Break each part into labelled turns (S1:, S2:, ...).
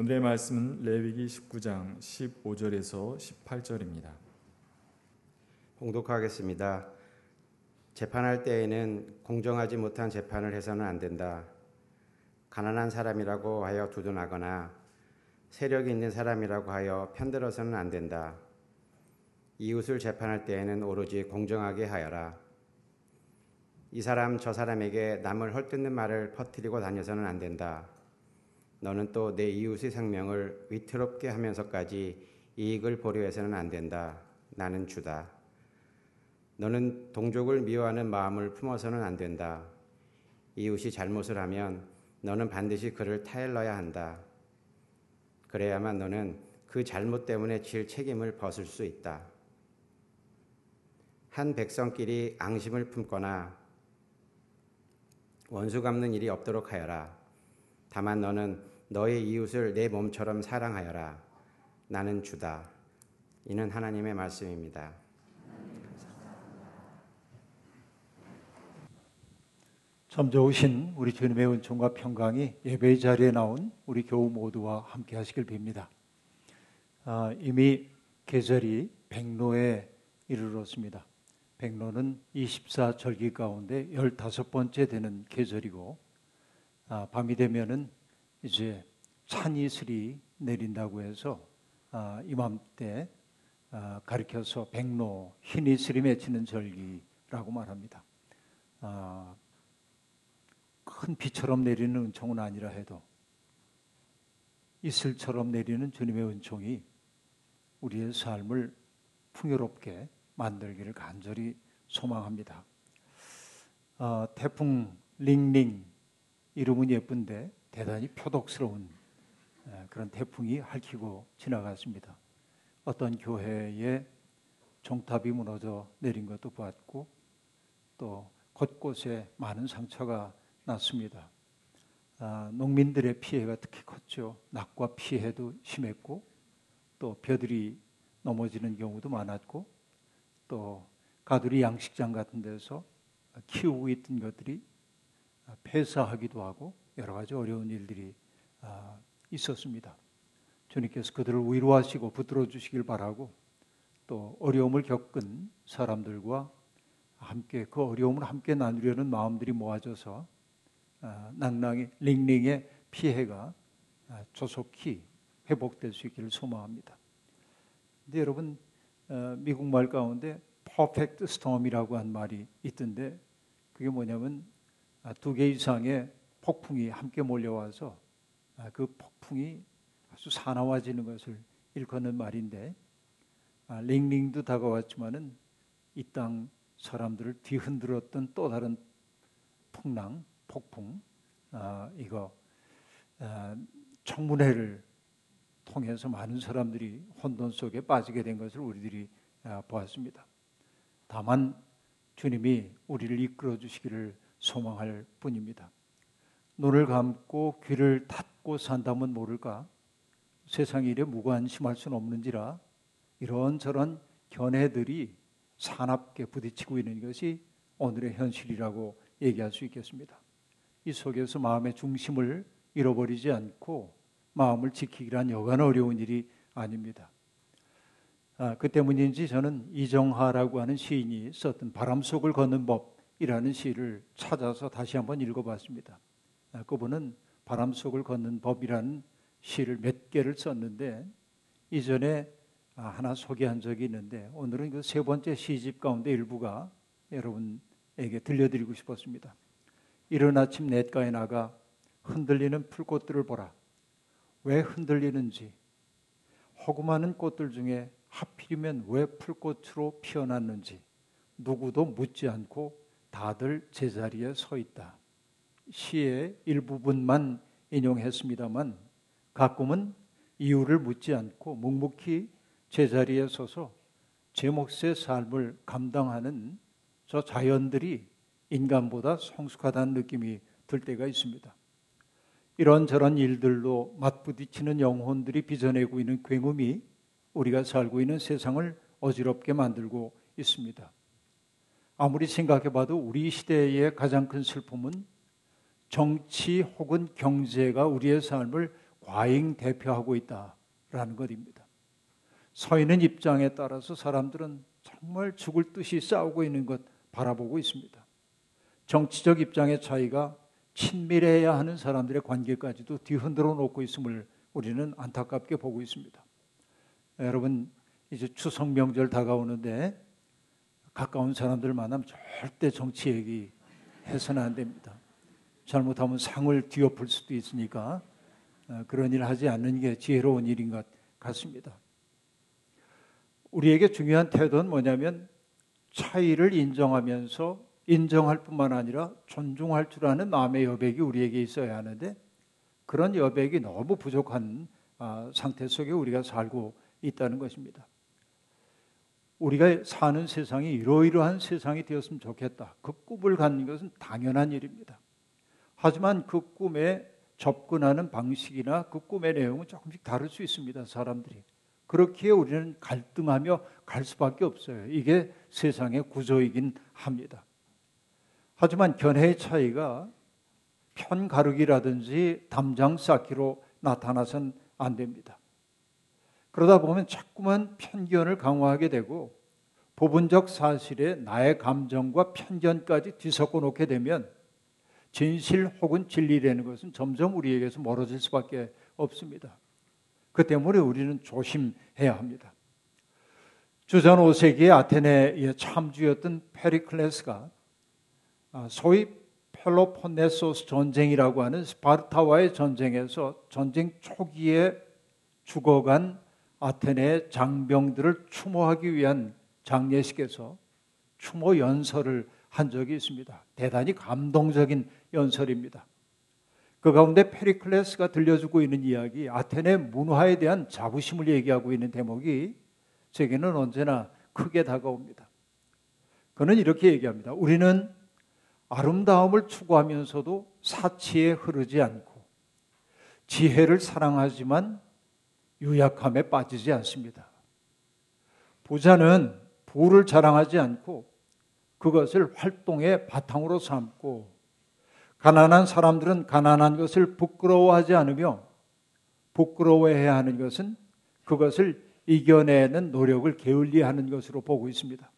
S1: 오늘의 말씀은 레위기 19장 15절에서 18절입니다.
S2: 봉독하겠습니다. 재판할 때에는 공정하지 못한 재판을 해서는 안 된다. 가난한 사람이라고 하여 두둔하거나 세력이 있는 사람이라고 하여 편들어서는 안 된다. 이웃을 재판할 때에는 오로지 공정하게 하여라. 이 사람 저 사람에게 남을 헐뜯는 말을 퍼뜨리고 다녀서는 안 된다. 너는 또 내 이웃의 생명을 위태롭게 하면서까지 이익을 보려 해서는 안 된다. 나는 주다. 너는 동족을 미워하는 마음을 품어서는 안 된다. 이웃이 잘못을 하면 너는 반드시 그를 타일러야 한다. 그래야만 너는 그 잘못 때문에 질 책임을 벗을 수 있다. 한 백성끼리 앙심을 품거나 원수 갚는 일이 없도록 하여라. 다만 너는 너의 이웃을 내 몸처럼 사랑하여라. 나는 주다. 이는 하나님의 말씀입니다.
S3: 참 좋으신 우리 주님의 은총과 평강이 예배의 자리에 나온 우리 교우 모두와 함께 하시길 빕니다. 아, 이미 계절이 백로에 이르렀습니다. 백로는 24절기 가운데 15번째 되는 계절이고 아, 밤이 되면은 이제 찬이슬이 내린다고 해서 아, 이맘때 아, 가리켜서 백로 흰 이슬이 맺히는 절기라고 말합니다. 아, 큰 비처럼 내리는 은총은 아니라 해도 이슬처럼 내리는 주님의 은총이 우리의 삶을 풍요롭게 만들기를 간절히 소망합니다. 어, 태풍 링링 이름은 예쁜데 대단히 표독스러운 그런 태풍이 핥히고 지나갔습니다. 어떤 교회에 종탑이 무너져 내린 것도 보았고 또 곳곳에 많은 상처가 났습니다. 아, 농민들의 피해가 특히 컸죠. 낙과 피해도 심했고 또 벼들이 넘어지는 경우도 많았고 또 가두리 양식장 같은 데서 키우고 있던 것들이 폐사하기도 하고 여러 가지 어려운 일들이 아, 있었습니다. 주님께서 그들을 위로하시고 붙들어 주시길 바라고 또 어려움을 겪은 사람들과 함께 그 어려움을 함께 나누려는 마음들이 모아져서 아, 낭낭의 링링의 피해가 아, 조속히 회복될 수 있기를 소망합니다. 근데 여러분 어, 미국 말 가운데 퍼펙트 스톰이라고 한 말이 있던데 그게 뭐냐면 두 개 이상의 폭풍이 함께 몰려와서 그 폭풍이 아주 사나워지는 것을 일컫는 말인데 링링도 다가왔지만은 이 땅 사람들을 뒤흔들었던 또 다른 풍랑 폭풍 아, 이거 아, 청문회를 통해서 많은 사람들이 혼돈 속에 빠지게 된 것을 우리들이 아, 보았습니다. 다만 주님이 우리를 이끌어 주시기를 소망할 뿐입니다. 눈을 감고 귀를 닫고 산다면 모를까? 세상 일에 무관심할 수는 없는지라 이런저런 견해들이 사납게 부딪히고 있는 것이 오늘의 현실이라고 얘기할 수 있겠습니다. 이 속에서 마음의 중심을 잃어버리지 않고 마음을 지키기란 여간 어려운 일이 아닙니다. 아, 그 때문인지 저는 이정하라고 하는 시인이 썼던 바람 속을 걷는 법이라는 시를 찾아서 다시 한번 읽어봤습니다. 아, 그분은 바람 속을 걷는 법이라는 시를 몇 개를 썼는데 이전에 아, 하나 소개한 적이 있는데 오늘은 그 세 번째 시집 가운데 일부가 여러분에게 들려드리고 싶었습니다. 이른 아침 냇가에 나가 흔들리는 풀꽃들을 보라. 왜 흔들리는지, 허구많은 꽃들 중에 하필이면 왜 풀꽃으로 피어났는지 누구도 묻지 않고 다들 제자리에 서 있다. 시의 일부분만 인용했습니다만 가끔은 이유를 묻지 않고 묵묵히 제자리에 서서 제 몫의 삶을 감당하는 저 자연들이 인간보다 성숙하다는 느낌이 들 때가 있습니다. 이런저런 일들로 맞부딪히는 영혼들이 빚어내고 있는 굉음이 우리가 살고 있는 세상을 어지럽게 만들고 있습니다. 아무리 생각해봐도 우리 시대의 가장 큰 슬픔은 정치 혹은 경제가 우리의 삶을 과잉 대표하고 있다라는 것입니다. 서 있는 입장에 따라서 사람들은 정말 죽을 듯이 싸우고 있는 것 바라보고 있습니다. 정치적 입장의 차이가 친밀해야 하는 사람들의 관계까지도 뒤흔들어 놓고 있음을 우리는 안타깝게 보고 있습니다. 여러분 이제 추석 명절 다가오는데 가까운 사람들 만나면 절대 정치 얘기 해서는 안 됩니다. 잘못하면 상을 뒤엎을 수도 있으니까 어, 그런 일 하지 않는 게 지혜로운 일인 것 같습니다. 우리에게 중요한 태도는 뭐냐면 차이를 인정하면서 인정할 뿐만 아니라 존중할 줄 아는 마음의 여백이 우리에게 있어야 하는데 그런 여백이 너무 부족한 아, 상태 속에 우리가 살고 있다는 것입니다. 우리가 사는 세상이 이러이러한 세상이 되었으면 좋겠다. 그 꿈을 갖는 것은 당연한 일입니다. 하지만 그 꿈에 접근하는 방식이나 그 꿈의 내용은 조금씩 다를 수 있습니다. 사람들이. 그렇기에 우리는 갈등하며 갈 수밖에 없어요. 이게 세상의 구조이긴 합니다. 하지만 견해의 차이가 편 가르기라든지 담장 쌓기로 나타나선 안 됩니다. 그러다 보면 자꾸만 편견을 강화하게 되고 부분적 사실에 나의 감정과 편견까지 뒤섞어 놓게 되면 진실 혹은 진리라는 것은 점점 우리에게서 멀어질 수밖에 없습니다. 그 때문에 우리는 조심해야 합니다. 주전 5세기의 아테네의 참주였던 페리클레스가 아, 소위 펠로폰네소스 전쟁이라고 하는 스파르타와의 전쟁에서 전쟁 초기에 죽어간 아테네의 장병들을 추모하기 위한 장례식에서 추모 연설을 한 적이 있습니다. 대단히 감동적인 연설입니다. 그 가운데 페리클레스가 들려주고 있는 이야기, 아테네 문화에 대한 자부심을 얘기하고 있는 대목이 제게는 언제나 크게 다가옵니다. 그는 이렇게 얘기합니다. 우리는 아름다움을 추구하면서도 사치에 흐르지 않고 지혜를 사랑하지만 유약함에 빠지지 않습니다. 부자는 부를 자랑하지 않고 그것을 활동의 바탕으로 삼고 가난한 사람들은 가난한 것을 부끄러워하지 않으며 부끄러워해야 하는 것은 그것을 이겨내는 노력을 게을리하는 것으로 보고 있습니다.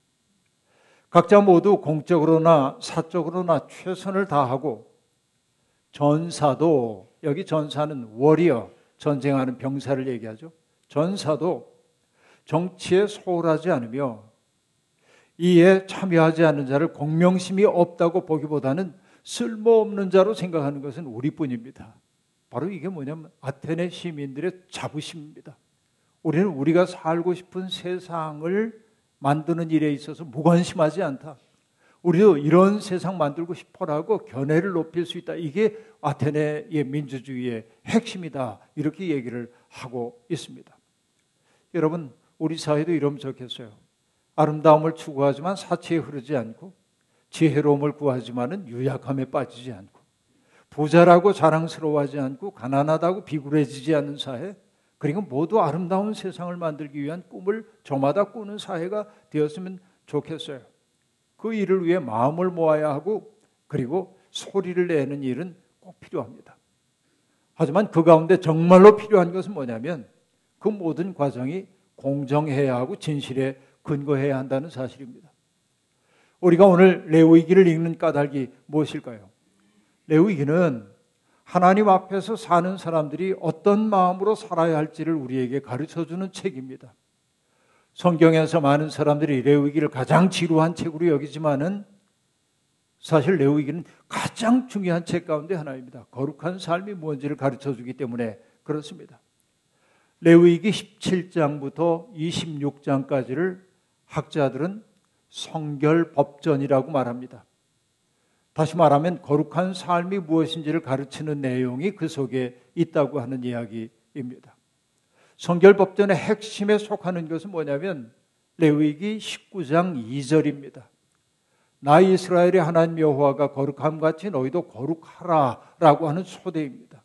S3: 각자 모두 공적으로나 사적으로나 최선을 다하고 전사도 여기 전사는 워리어 전쟁하는 병사를 얘기하죠. 전사도 정치에 소홀하지 않으며 이에 참여하지 않는 자를 공명심이 없다고 보기보다는 쓸모없는 자로 생각하는 것은 우리뿐입니다. 바로 이게 뭐냐면 아테네 시민들의 자부심입니다. 우리는 우리가 살고 싶은 세상을 만드는 일에 있어서 무관심하지 않다. 우리도 이런 세상 만들고 싶어라고 견해를 높일 수 있다. 이게 아테네의 민주주의의 핵심이다. 이렇게 얘기를 하고 있습니다. 여러분, 우리 사회도 이러면 좋겠어요. 아름다움을 추구하지만 사치에 흐르지 않고 지혜로움을 구하지만은 유약함에 빠지지 않고 부자라고 자랑스러워하지 않고 가난하다고 비굴해지지 않는 사회 그리고 모두 아름다운 세상을 만들기 위한 꿈을 저마다 꾸는 사회가 되었으면 좋겠어요. 그 일을 위해 마음을 모아야 하고 그리고 소리를 내는 일은 꼭 필요합니다. 하지만 그 가운데 정말로 필요한 것은 뭐냐면 그 모든 과정이 공정해야 하고 진실에 근거해야 한다는 사실입니다. 우리가 오늘 레위기를 읽는 까닭이 무엇일까요? 레위기는 하나님 앞에서 사는 사람들이 어떤 마음으로 살아야 할지를 우리에게 가르쳐 주는 책입니다. 성경에서 많은 사람들이 레위기를 가장 지루한 책으로 여기지만은 사실 레위기는 가장 중요한 책 가운데 하나입니다. 거룩한 삶이 뭔지를 가르쳐 주기 때문에 그렇습니다. 레위기 17장부터 26장까지를 학자들은 성결 법전이라고 말합니다. 다시 말하면 거룩한 삶이 무엇인지를 가르치는 내용이 그 속에 있다고 하는 이야기입니다. 성결 법전의 핵심에 속하는 것은 뭐냐면 레위기 19장 2절입니다. 나 이스라엘의 하나님 여호와가 거룩함 같이 너희도 거룩하라라고 하는 소대입니다.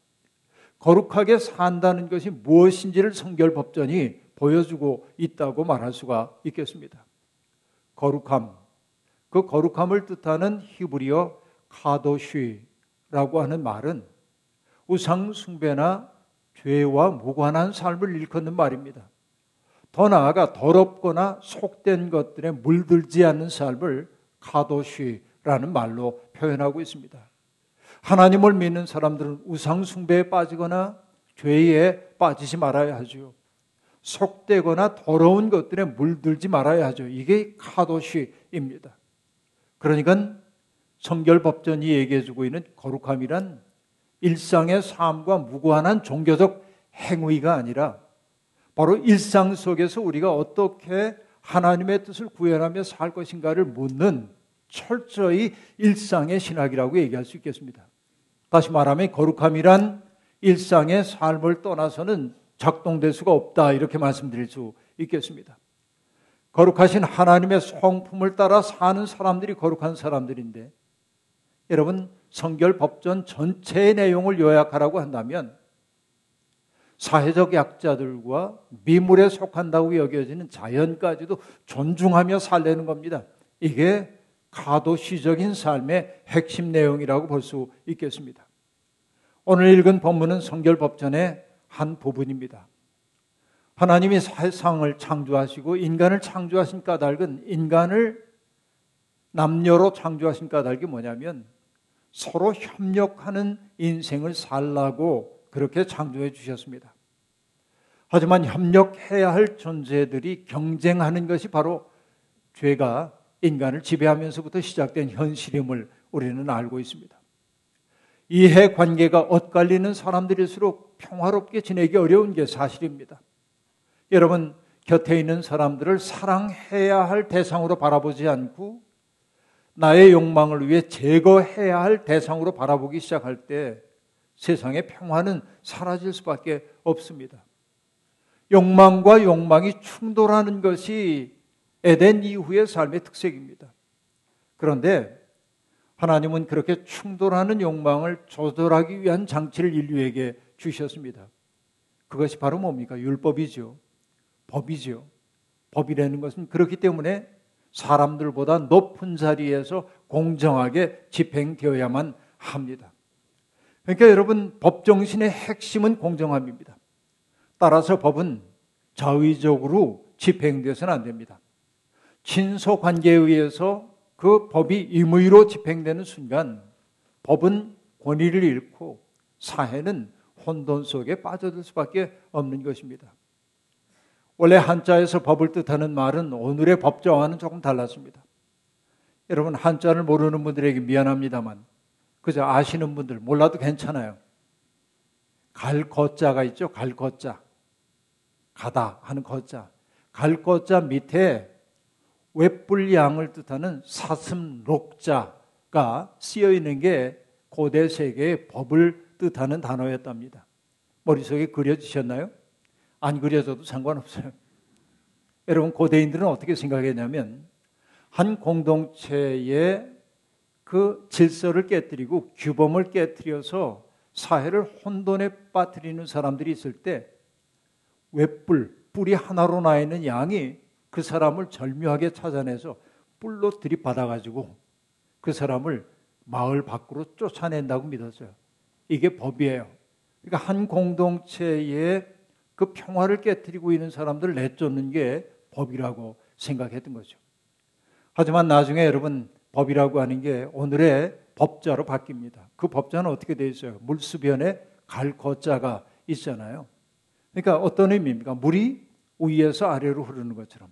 S3: 거룩하게 산다는 것이 무엇인지를 성결 법전이 보여주고 있다고 말할 수가 있겠습니다. 거룩함. 그 거룩함을 뜻하는 히브리어 카도쉬라고 하는 말은 우상 숭배나 죄와 무관한 삶을 일컫는 말입니다. 더 나아가 더럽거나 속된 것들에 물들지 않는 삶을 카도쉬라는 말로 표현하고 있습니다. 하나님을 믿는 사람들은 우상 숭배에 빠지거나 죄에 빠지지 말아야 하죠. 속되거나 더러운 것들에 물들지 말아야 하죠. 이게 카도쉬입니다. 그러니까 성결법전이 얘기해주고 있는 거룩함이란 일상의 삶과 무관한 종교적 행위가 아니라 바로 일상 속에서 우리가 어떻게 하나님의 뜻을 구현하며 살 것인가를 묻는 철저히 일상의 신학이라고 얘기할 수 있겠습니다. 다시 말하면 거룩함이란 일상의 삶을 떠나서는 작동될 수가 없다 이렇게 말씀드릴 수 있겠습니다. 거룩하신 하나님의 성품을 따라 사는 사람들이 거룩한 사람들인데 여러분 성결 법전 전체의 내용을 요약하라고 한다면 사회적 약자들과 미물에 속한다고 여겨지는 자연까지도 존중하며 살려는 겁니다. 이게 가도시적인 삶의 핵심 내용이라고 볼 수 있겠습니다. 오늘 읽은 본문은 성결법전의 한 부분입니다. 하나님이 세상을 창조하시고 인간을 창조하신 까닭은 인간을 남녀로 창조하신 까닭이 뭐냐면 서로 협력하는 인생을 살라고 그렇게 창조해 주셨습니다. 하지만 협력해야 할 존재들이 경쟁하는 것이 바로 죄가 인간을 지배하면서부터 시작된 현실임을 우리는 알고 있습니다. 이해 관계가 엇갈리는 사람들일수록 평화롭게 지내기 어려운 게 사실입니다. 여러분, 곁에 있는 사람들을 사랑해야 할 대상으로 바라보지 않고 나의 욕망을 위해 제거해야 할 대상으로 바라보기 시작할 때 세상의 평화는 사라질 수밖에 없습니다. 욕망과 욕망이 충돌하는 것이 에덴 이후의 삶의 특색입니다. 그런데 하나님은 그렇게 충돌하는 욕망을 조절하기 위한 장치를 인류에게 주셨습니다. 그것이 바로 뭡니까? 율법이죠. 법이죠. 법이라는 것은 그렇기 때문에 사람들보다 높은 자리에서 공정하게 집행되어야만 합니다. 그러니까 여러분 법 정신의 핵심은 공정함입니다. 따라서 법은 자의적으로 집행되어서는 안 됩니다. 친소 관계에 의해서 그 법이 임의로 집행되는 순간 법은 권위를 잃고 사회는 혼돈 속에 빠져들 수밖에 없는 것입니다. 원래 한자에서 법을 뜻하는 말은 오늘의 법정와는 조금 달랐습니다. 여러분 한자를 모르는 분들에게 미안합니다만 그저 아시는 분들 몰라도 괜찮아요. 갈 거자가 있죠. 갈 거자. 가다 하는 거자. 갈 거자 밑에 웹불양을 뜻하는 사슴 록자가 쓰여 있는 게 고대 세계의 법을 뜻하는 단어였답니다. 머릿속에 그려지셨나요? 안 그려져도 상관없어요. 여러분 고대인들은 어떻게 생각했냐면 한 공동체의 그 질서를 깨뜨리고 규범을 깨뜨려서 사회를 혼돈에 빠뜨리는 사람들이 있을 때 웹불 뿔이 하나로 나 있는 양이 그 사람을 절묘하게 찾아내서 뿔로 들이받아 가지고 그 사람을 마을 밖으로 쫓아낸다고 믿었어요. 이게 법이에요. 그러니까 한 공동체의 그 평화를 깨뜨리고 있는 사람들을 내쫓는 게 법이라고 생각했던 거죠. 하지만 나중에 여러분 법이라고 하는 게 오늘의 법자로 바뀝니다. 그 법자는 어떻게 되어 있어요? 물수변에 갈 거자가 있잖아요. 그러니까 어떤 의미입니까? 물이 위에서 아래로 흐르는 것처럼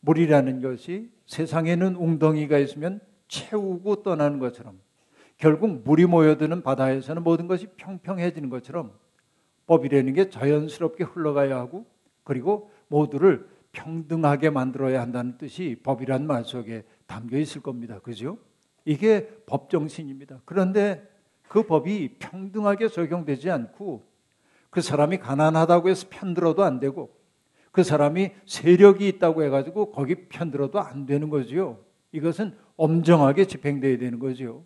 S3: 물이라는 것이 세상에는 웅덩이가 있으면 채우고 떠나는 것처럼 결국 물이 모여드는 바다에서는 모든 것이 평평해지는 것처럼 법이라는 게 자연스럽게 흘러가야 하고 그리고 모두를 평등하게 만들어야 한다는 뜻이 법이란 말 속에 담겨 있을 겁니다. 그죠? 이게 법 정신입니다. 그런데 그 법이 평등하게 적용되지 않고 그 사람이 가난하다고 해서 편들어도 안 되고 그 사람이 세력이 있다고 해가지고 거기 편들어도 안 되는 거죠. 이것은 엄정하게 집행돼야 되는 거죠.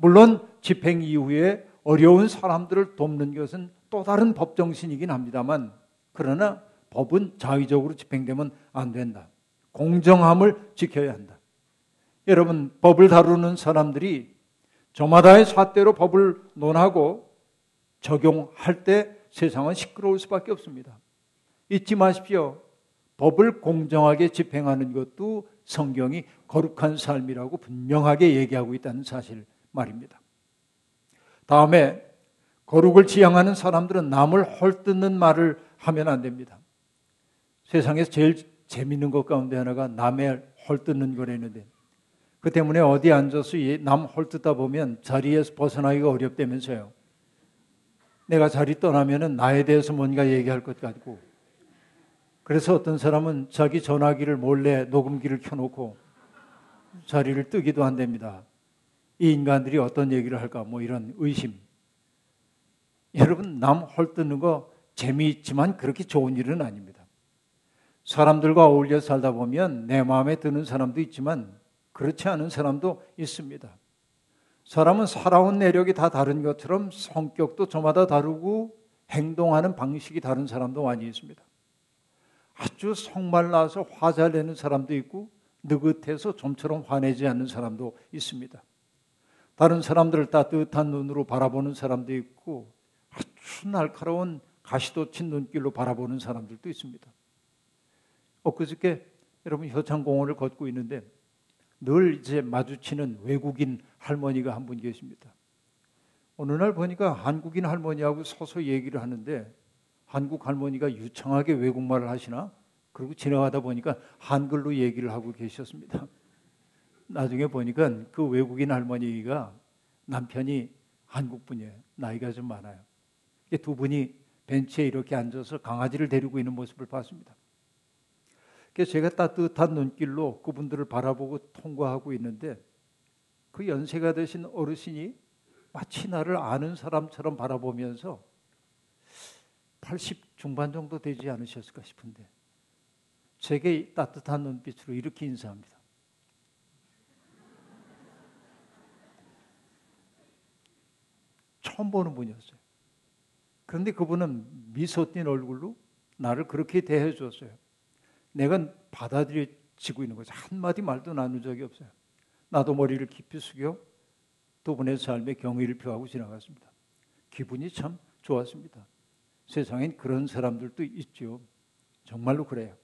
S3: 물론 집행 이후에 어려운 사람들을 돕는 것은 또 다른 법 정신이긴 합니다만 그러나 법은 자의적으로 집행되면 안 된다. 공정함을 지켜야 한다. 여러분 법을 다루는 사람들이 저마다의 잣대로 법을 논하고 적용할 때 세상은 시끄러울 수밖에 없습니다. 잊지 마십시오. 법을 공정하게 집행하는 것도 성경이 거룩한 삶이라고 분명하게 얘기하고 있다는 사실 말입니다. 다음에 거룩을 지향하는 사람들은 남을 헐뜯는 말을 하면 안 됩니다. 세상에서 제일 재밌는 것 가운데 하나가 남의 헐뜯는 거라는데 그 때문에 어디 앉아서 남 헐뜯다 보면 자리에서 벗어나기가 어렵다면서요. 내가 자리 떠나면은 나에 대해서 뭔가 얘기할 것 같고 그래서 어떤 사람은 자기 전화기를 몰래 녹음기를 켜놓고 자리를 뜨기도 한답니다. 이 인간들이 어떤 얘기를 할까 뭐 이런 의심. 여러분 남 헐뜯는 거 재미있지만 그렇게 좋은 일은 아닙니다. 사람들과 어울려 살다 보면 내 마음에 드는 사람도 있지만 그렇지 않은 사람도 있습니다. 사람은 살아온 내력이 다 다른 것처럼 성격도 저마다 다르고 행동하는 방식이 다른 사람도 많이 있습니다. 아주 성말라서 화잘 내는 사람도 있고 느긋해서 좀처럼 화내지 않는 사람도 있습니다. 다른 사람들을 따뜻한 눈으로 바라보는 사람도 있고 아주 날카로운 가시돋친 눈길로 바라보는 사람들도 있습니다. 엊그저께 여러분 효창공원을 걷고 있는데 늘 이제 마주치는 외국인 할머니가 한 분 계십니다. 어느 날 보니까 한국인 할머니하고 서서 얘기를 하는데 한국 할머니가 유창하게 외국말을 하시나? 그리고 지나가다 보니까 한글로 얘기를 하고 계셨습니다. 나중에 보니까 그 외국인 할머니가 남편이 한국 분이에요. 나이가 좀 많아요. 두 분이 벤치에 이렇게 앉아서 강아지를 데리고 있는 모습을 봤습니다. 그래서 제가 따뜻한 눈길로 그분들을 바라보고 통과하고 있는데 그 연세가 되신 어르신이 마치 나를 아는 사람처럼 바라보면서 80 중반 정도 되지 않으셨을까 싶은데 제게 따뜻한 눈빛으로 이렇게 인사합니다. 처음 보는 분이었어요. 그런데 그분은 미소 띤 얼굴로 나를 그렇게 대해 주었어요. 내가 받아들여지고 있는 거죠. 한마디 말도 나눈 적이 없어요. 나도 머리를 깊이 숙여 두 분의 삶에 경의를 표하고 지나갔습니다. 기분이 참 좋았습니다. 세상엔 그런 사람들도 있죠. 정말로 그래요.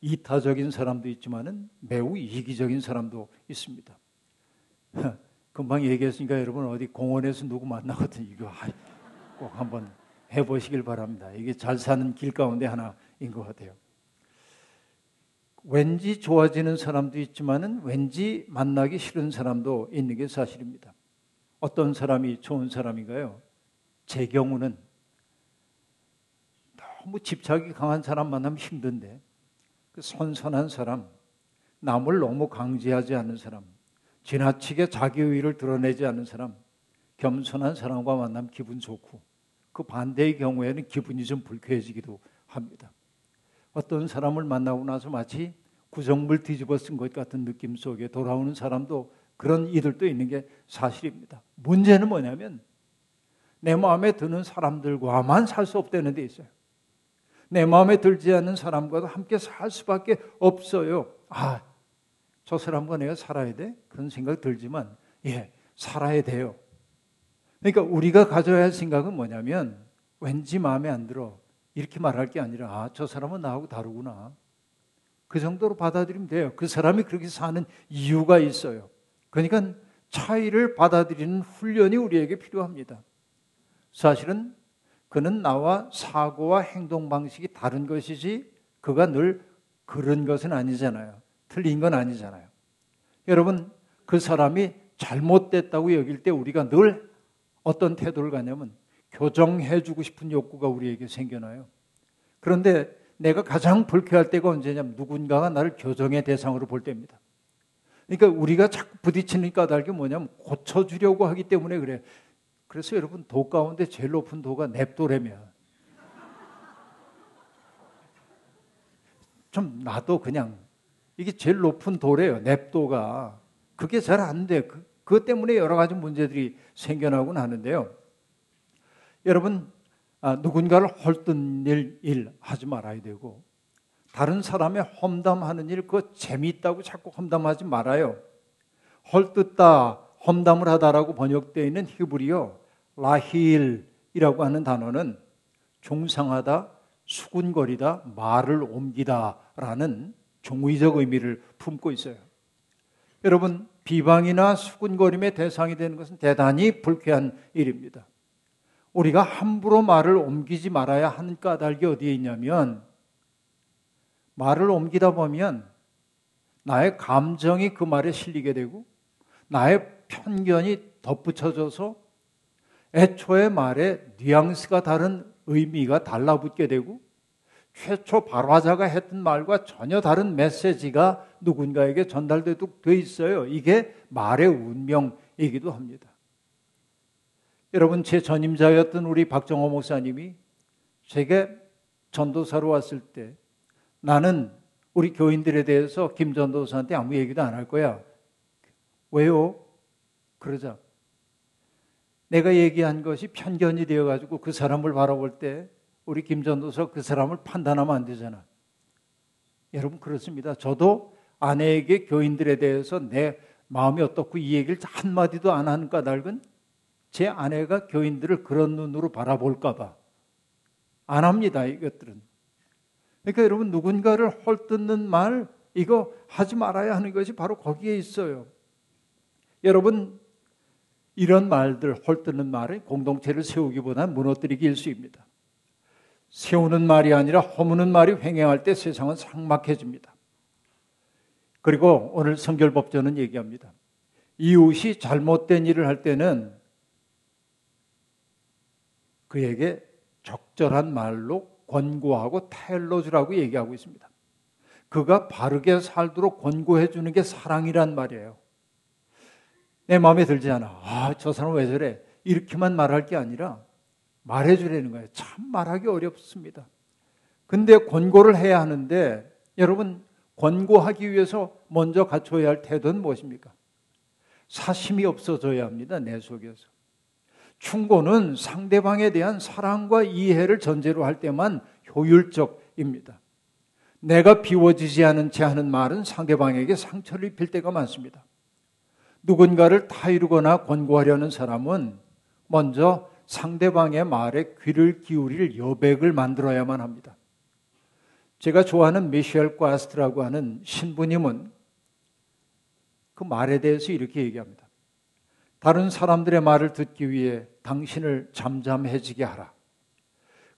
S3: 이타적인 사람도 있지만은 매우 이기적인 사람도 있습니다. 금방 얘기했으니까 여러분 어디 공원에서 누구 만나거든 이거 꼭 한번 해보시길 바랍니다. 이게 잘 사는 길 가운데 하나인 것 같아요. 왠지 좋아지는 사람도 있지만은 왠지 만나기 싫은 사람도 있는 게 사실입니다. 어떤 사람이 좋은 사람인가요? 제 경우는 너무 집착이 강한 사람 만나면 힘든데 그 선선한 사람, 남을 너무 강제하지 않는 사람, 지나치게 자기 의를 드러내지 않는 사람, 겸손한 사람과 만나면 기분 좋고 그 반대의 경우에는 기분이 좀 불쾌해지기도 합니다. 어떤 사람을 만나고 나서 마치 구정물 뒤집어 쓴 것 같은 느낌 속에 돌아오는 사람도 그런 이들도 있는 게 사실입니다. 문제는 뭐냐면 내 마음에 드는 사람들과만 살 수 없다는 데 있어요. 내 마음에 들지 않는 사람과도 함께 살 수밖에 없어요. 아, 저 사람과 내가 살아야 돼? 그런 생각 들지만, 예, 살아야 돼요. 그러니까 우리가 가져야 할 생각은 뭐냐면, 왠지 마음에 안 들어. 이렇게 말할 게 아니라, 아, 저 사람은 나하고 다르구나. 그 정도로 받아들이면 돼요. 그 사람이 그렇게 사는 이유가 있어요. 그러니까 차이를 받아들이는 훈련이 우리에게 필요합니다. 사실은 그는 나와 사고와 행동 방식이 다른 것이지 그가 늘 그런 것은 아니잖아요. 틀린 건 아니잖아요. 여러분, 그 사람이 잘못됐다고 여길 때 우리가 늘 어떤 태도를 가냐면 교정해주고 싶은 욕구가 우리에게 생겨나요. 그런데 내가 가장 불쾌할 때가 언제냐면 누군가가 나를 교정의 대상으로 볼 때입니다. 그러니까 우리가 자꾸 부딪히는 까닭이 뭐냐면 고쳐주려고 하기 때문에 그래. 그래서 여러분 도 가운데 제일 높은 도가 냅도래면 좀 나도 그냥 이게 제일 높은 도래요. 냅도가 그게 잘 안 돼. 그, 그것 때문에 여러 가지 문제들이 생겨나곤 하는데요. 여러분 아, 누군가를 헐뜯는 일 하지 말아야 되고 다른 사람의 험담하는 일 그거 재미있다고 자꾸 험담하지 말아요. 헐뜯다 험담을 하다라고 번역되어 있는 히브리어 라힐 이라고 하는 단어는 종상하다, 수군거리다, 말을 옮기다라는 종의적 의미를 품고 있어요. 여러분, 비방이나 수군거림의 대상이 되는 것은 대단히 불쾌한 일입니다. 우리가 함부로 말을 옮기지 말아야 하는 까닭이 어디에 있냐면 말을 옮기다 보면 나의 감정이 그 말에 실리게 되고 나의 편견이 덧붙여져서 애초의 말에 뉘앙스가 다른 의미가 달라붙게 되고 최초 발화자가 했던 말과 전혀 다른 메시지가 누군가에게 전달되도 돼 있어요. 이게 말의 운명이기도 합니다. 여러분 제 전임자였던 우리 박정호 목사님이 제게 전도사로 왔을 때 나는 우리 교인들에 대해서 김 전도사한테 아무 얘기도 안 할 거야. 왜요? 그러자 내가 얘기한 것이 편견이 되어 가지고 그 사람을 바라볼 때 우리 김 전도사 그 사람을 판단하면 안 되잖아. 여러분 그렇습니다. 저도 아내에게 교인들에 대해서 내 마음이 어떻고 이 얘기를 한마디도 안 하는 까닭은 제 아내가 교인들을 그런 눈으로 바라볼까봐 안 합니다. 이것들은. 그러니까 여러분 누군가를 헐뜯는 말 이거 하지 말아야 하는 것이 바로 거기에 있어요. 여러분 이런 말들 헐뜯는 말은 공동체를 세우기보다 무너뜨리기 일수입니다. 세우는 말이 아니라 허무는 말이 횡행할 때 세상은 삭막해집니다. 그리고 오늘 성결법전은 얘기합니다. 이웃이 잘못된 일을 할 때는 그에게 적절한 말로 권고하고 타일러 주라고 얘기하고 있습니다. 그가 바르게 살도록 권고해 주는 게 사랑이란 말이에요. 내 마음에 들지 않아. 아, 저 사람 왜 저래? 이렇게만 말할 게 아니라 말해 주라는 거예요. 참 말하기 어렵습니다. 근데 권고를 해야 하는데 여러분 권고하기 위해서 먼저 갖춰야 할 태도는 무엇입니까? 사심이 없어져야 합니다. 내 속에서. 충고는 상대방에 대한 사랑과 이해를 전제로 할 때만 효율적입니다. 내가 비워지지 않은 채 하는 말은 상대방에게 상처를 입힐 때가 많습니다. 누군가를 타이르거나 권고하려는 사람은 먼저 상대방의 말에 귀를 기울일 여백을 만들어야만 합니다. 제가 좋아하는 미셸 과스트라고 하는 신부님은 그 말에 대해서 이렇게 얘기합니다. 다른 사람들의 말을 듣기 위해 당신을 잠잠해지게 하라.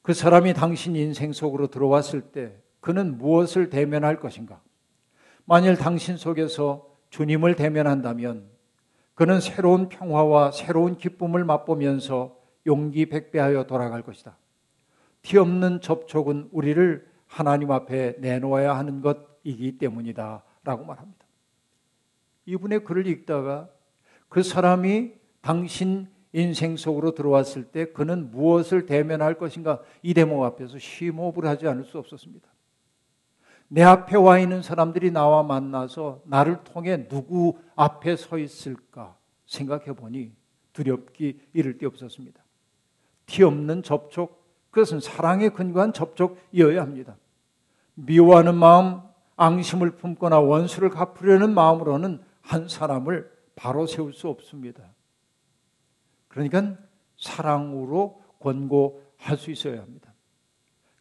S3: 그 사람이 당신 인생 속으로 들어왔을 때 그는 무엇을 대면할 것인가? 만일 당신 속에서 주님을 대면한다면 그는 새로운 평화와 새로운 기쁨을 맛보면서 용기 백배하여 돌아갈 것이다. 티 없는 접촉은 우리를 하나님 앞에 내놓아야 하는 것이기 때문이다. 라고 말합니다. 이분의 글을 읽다가 그 사람이 당신 인생 속으로 들어왔을 때 그는 무엇을 대면할 것인가 이 대목 앞에서 심호흡을 하지 않을 수 없었습니다. 내 앞에 와 있는 사람들이 나와 만나서 나를 통해 누구 앞에 서 있을까 생각해 보니 두렵기 이를 데 없었습니다. 티 없는 접촉, 그것은 사랑에 근거한 접촉이어야 합니다. 미워하는 마음, 앙심을 품거나 원수를 갚으려는 마음으로는 한 사람을 바로 세울 수 없습니다. 그러니까 사랑으로 권고할 수 있어야 합니다.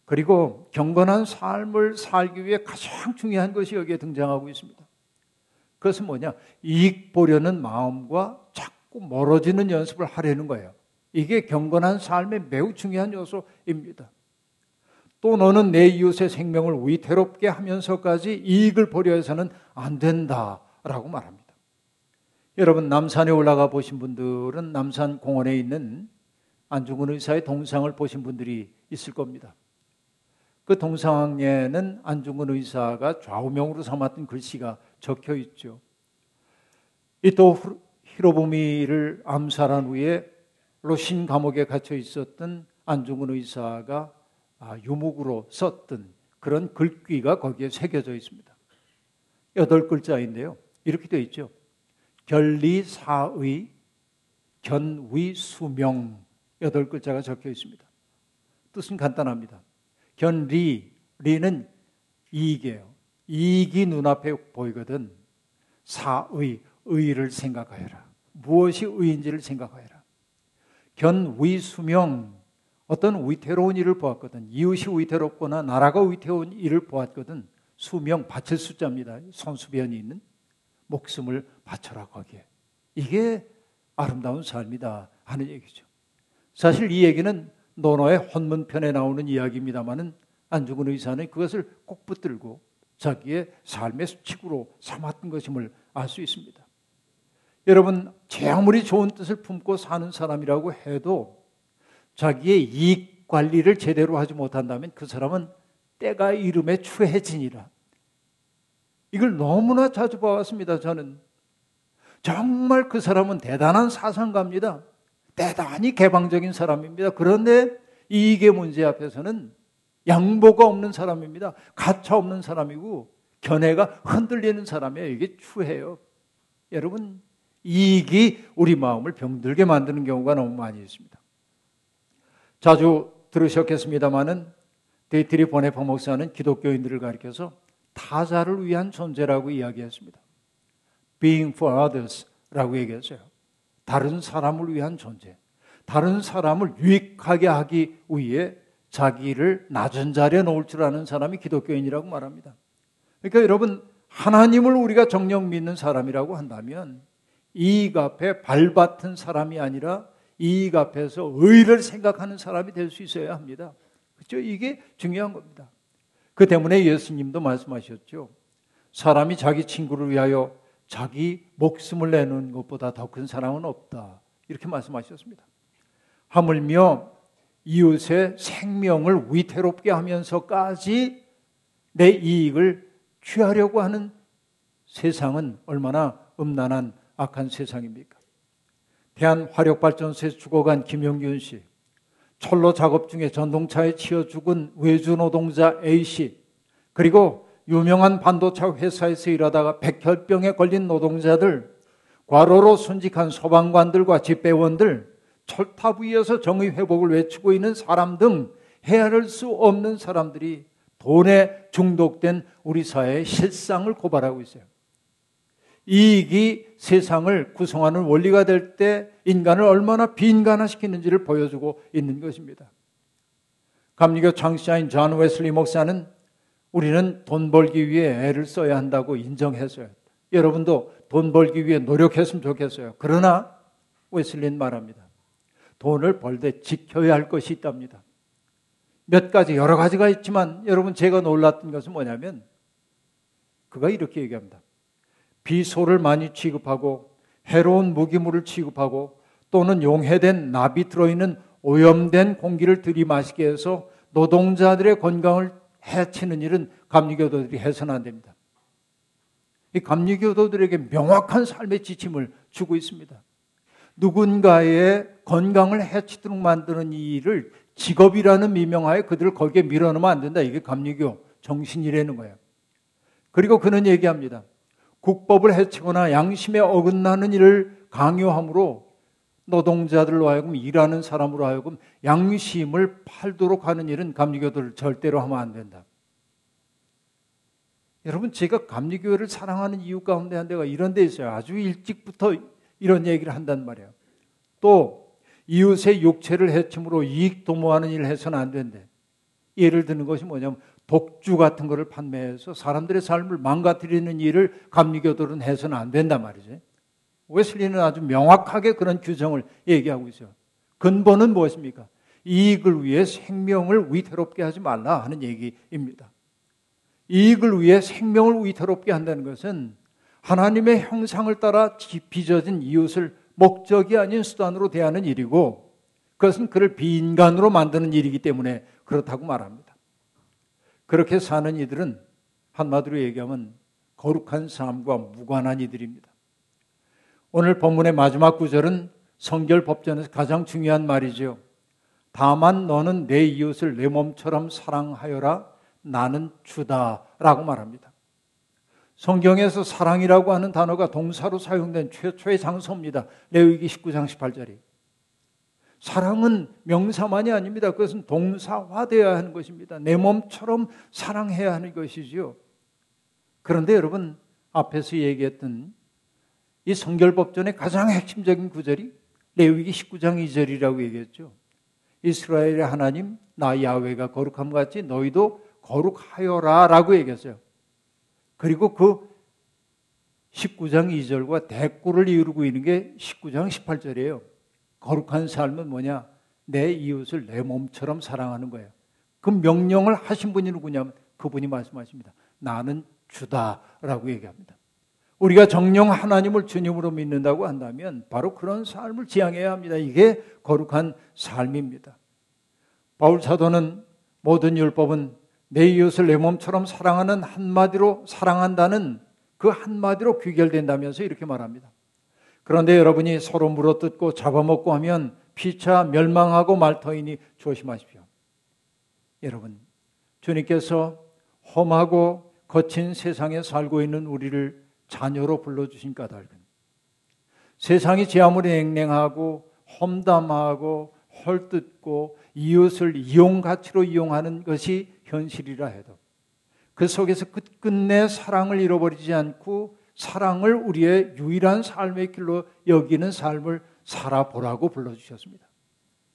S3: 그리고 경건한 삶을 살기 위해 가장 중요한 것이 여기에 등장하고 있습니다. 그것은 뭐냐? 이익 보려는 마음과 자꾸 멀어지는 연습을 하려는 거예요. 이게 경건한 삶의 매우 중요한 요소입니다. 또 너는 내 이웃의 생명을 위태롭게 하면서까지 이익을 보려 해서는 안 된다라고 말합니다. 여러분 남산에 올라가 보신 분들은 남산 공원에 있는 안중근 의사의 동상을 보신 분들이 있을 겁니다. 그 동상에는 안중근 의사가 좌우명으로 삼았던 글씨가 적혀 있죠. 이또 히로부미를 암살한 후에 로신 감옥에 갇혀 있었던 안중근 의사가 아, 유목으로 썼던 그런 글귀가 거기에 새겨져 있습니다. 여덟 글자인데요. 이렇게 되어 있죠. 결리사의 견위수명 여덟 글자가 적혀 있습니다. 뜻은 간단합니다. 견리 리는 이익이에요. 이익이 눈앞에 보이거든 사의 의를 생각하여라. 무엇이 의인지를 생각하여라. 견위수명 어떤 위태로운 일을 보았거든. 이웃이 위태롭거나 나라가 위태로운 일을 보았거든. 수명 바칠 숫자입니다. 손수변이 있는 목숨을 바쳐라고 하기에. 이게 아름다운 삶이다 하는 얘기죠. 사실 이 얘기는 노노의 혼문편에 나오는 이야기입니다만은 안중근 의사는 그것을 꼭 붙들고 자기의 삶의 수칙으로 삼았던 것임을 알 수 있습니다. 여러분, 제 아무리 좋은 뜻을 품고 사는 사람이라고 해도 자기의 이익 관리를 제대로 하지 못한다면 그 사람은 때가 이름에 추해지니라. 이걸 너무나 자주 봐왔습니다, 저는. 정말 그 사람은 대단한 사상가입니다. 대단히 개방적인 사람입니다. 그런데 이익의 문제 앞에서는 양보가 없는 사람입니다. 가차 없는 사람이고 견해가 흔들리는 사람이에요. 이게 추해요. 여러분, 이익이 우리 마음을 병들게 만드는 경우가 너무 많이 있습니다. 자주 들으셨겠습니다마는 디트리히 본회퍼 목사는 기독교인들을 가리켜서 타자를 위한 존재라고 이야기했습니다. Being for others라고 얘기했어요. 다른 사람을 위한 존재. 다른 사람을 유익하게 하기 위해 자기를 낮은 자리에 놓을 줄 아는 사람이 기독교인이라고 말합니다. 그러니까 여러분, 하나님을 우리가 정령 믿는 사람이라고 한다면 이익 앞에 발받은 사람이 아니라 이익 앞에서 의를 생각하는 사람이 될 수 있어야 합니다. 그렇죠? 이게 중요한 겁니다. 그 때문에 예수님도 말씀하셨죠. 사람이 자기 친구를 위하여 자기 목숨을 내는 것보다 더 큰 사랑은 없다. 이렇게 말씀하셨습니다. 하물며 이웃의 생명을 위태롭게 하면서까지 내 이익을 취하려고 하는 세상은 얼마나 음란한 악한 세상입니까? 대한 화력발전소에 죽어간 김영균 씨, 철로 작업 중에 전동차에 치여 죽은 외주 노동자 A 씨, 그리고 유명한 반도체 회사에서 일하다가 백혈병에 걸린 노동자들, 과로로 순직한 소방관들과 집배원들, 철탑 위에서 정의 회복을 외치고 있는 사람 등 헤아릴 수 없는 사람들이 돈에 중독된 우리 사회의 실상을 고발하고 있어요. 이익이 세상을 구성하는 원리가 될 때 인간을 얼마나 빈간화시키는지를 보여주고 있는 것입니다. 감리교 창시자인 존 웨슬리 목사는 우리는 돈 벌기 위해 애를 써야 한다고 인정했어요. 여러분도 돈 벌기 위해 노력했으면 좋겠어요. 그러나 웨슬리는 말합니다. 돈을 벌 때 지켜야 할 것이 있답니다. 몇 가지 여러 가지가 있지만 여러분 제가 놀랐던 것은 뭐냐면 그가 이렇게 얘기합니다. 비소를 많이 취급하고 해로운 무기물을 취급하고 또는 용해된 납이 들어있는 오염된 공기를 들이마시게 해서 노동자들의 건강을 해치는 일은 감리교도들이 해서는 안 됩니다. 이 감리교도들에게 명확한 삶의 지침을 주고 있습니다. 누군가의 건강을 해치도록 만드는 이 일을 직업이라는 미명하에 그들을 거기에 밀어넣으면 안 된다. 이게 감리교 정신이라는 거예요. 그리고 그는 얘기합니다. 국법을 해치거나 양심에 어긋나는 일을 강요함으로 노동자들로 하여금 일하는 사람으로 하여금 양심을 팔도록 하는 일은 감리교도를 절대로 하면 안 된다. 여러분 제가 감리교회를 사랑하는 이유 가운데 한 대가 이런 데 있어요. 아주 일찍부터 이런 얘기를 한단 말이에요. 또 이웃의 육체를 해침으로 이익 도모하는 일을 해서는 안 된대. 예를 드는 것이 뭐냐면 독주 같은 것을 판매해서 사람들의 삶을 망가뜨리는 일을 감리교도는 해서는 안 된단 말이죠. 웨슬리는 아주 명확하게 그런 규정을 얘기하고 있어요. 근본은 무엇입니까? 이익을 위해 생명을 위태롭게 하지 말라 하는 얘기입니다. 이익을 위해 생명을 위태롭게 한다는 것은 하나님의 형상을 따라 빚어진 이웃을 목적이 아닌 수단으로 대하는 일이고 그것은 그를 비인간으로 만드는 일이기 때문에 그렇다고 말합니다. 그렇게 사는 이들은 한마디로 얘기하면 거룩한 삶과 무관한 이들입니다. 오늘 본문의 마지막 구절은 성결 법전에서 가장 중요한 말이죠. 다만 너는 내 이웃을 내 몸처럼 사랑하여라. 나는 주다라고 말합니다. 성경에서 사랑이라고 하는 단어가 동사로 사용된 최초의 장소입니다. 레위기 19장 18절이. 사랑은 명사만이 아닙니다. 그것은 동사화되어야 하는 것입니다. 내 몸처럼 사랑해야 하는 것이지요. 그런데 여러분 앞에서 얘기했던 이 성결법전의 가장 핵심적인 구절이 레위기 19장 2절이라고 얘기했죠. 이스라엘의 하나님 나 야훼가 거룩함 같이 너희도 거룩하여라라고 얘기했어요. 그리고 그 19장 2절과 대꾸를 이루고 있는 게 19장 18절이에요. 거룩한 삶은 뭐냐? 내 이웃을 내 몸처럼 사랑하는 거예요. 그 명령을 하신 분이 누구냐면 그분이 말씀하십니다. 나는 주다라고 얘기합니다. 우리가 정령 하나님을 주님으로 믿는다고 한다면 바로 그런 삶을 지향해야 합니다. 이게 거룩한 삶입니다. 바울 사도는 모든 율법은 내 이웃을 내 몸처럼 사랑하는 한마디로 사랑한다는 그 한마디로 귀결된다면서 이렇게 말합니다. 그런데 여러분이 서로 물어뜯고 잡아먹고 하면 피차 멸망하고 말 터이니 조심하십시오. 여러분, 주님께서 험하고 거친 세상에 살고 있는 우리를 자녀로 불러주신 까닭은 세상이 제 아무리 냉랭하고 험담하고 헐뜯고 이웃을 이용 가치로 이용하는 것이 현실이라 해도 그 속에서 끝끝내 사랑을 잃어버리지 않고 사랑을 우리의 유일한 삶의 길로 여기는 삶을 살아보라고 불러주셨습니다.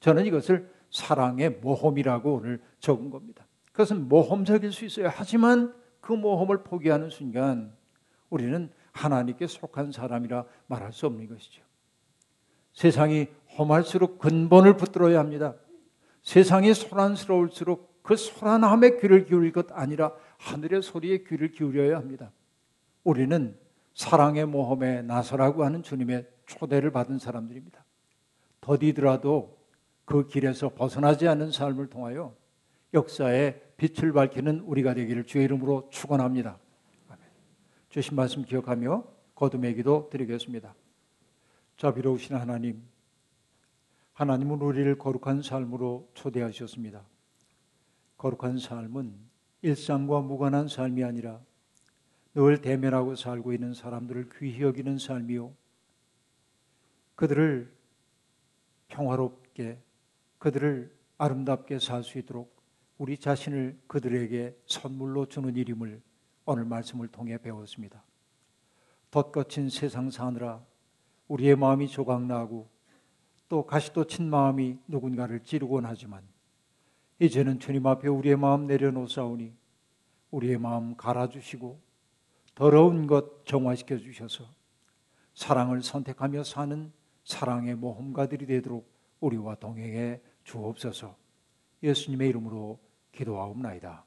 S3: 저는 이것을 사랑의 모험이라고 오늘 적은 겁니다. 그것은 모험적일 수 있어요. 하지만 그 모험을 포기하는 순간 우리는 하나님께 속한 사람이라 말할 수 없는 것이죠. 세상이 험할수록 근본을 붙들어야 합니다. 세상이 소란스러울수록 그 소란함에 귀를 기울일 것 아니라 하늘의 소리에 귀를 기울여야 합니다. 우리는 사랑의 모험에 나서라고 하는 주님의 초대를 받은 사람들입니다. 더디더라도 그 길에서 벗어나지 않는 삶을 통하여 역사에 빛을 밝히는 우리가 되기를 주의 이름으로 축원합니다. 주신 말씀 기억하며 거듭의 기도 드리겠습니다. 자비로우신 하나님, 하나님은 우리를 거룩한 삶으로 초대하셨습니다. 거룩한 삶은 일상과 무관한 삶이 아니라 늘 대면하고 살고 있는 사람들을 귀히 여기는 삶이요. 그들을 평화롭게, 그들을 아름답게 살 수 있도록 우리 자신을 그들에게 선물로 주는 일임을 오늘 말씀을 통해 배웠습니다. 덧거친 세상 사느라 우리의 마음이 조각나고 또 가시도 친 마음이 누군가를 찌르곤 하지만 이제는 주님 앞에 우리의 마음 내려놓사오니 우리의 마음 갈아주시고 더러운 것 정화시켜 주셔서 사랑을 선택하며 사는 사랑의 모험가들이 되도록 우리와 동행해 주옵소서 예수님의 이름으로 기도하옵나이다.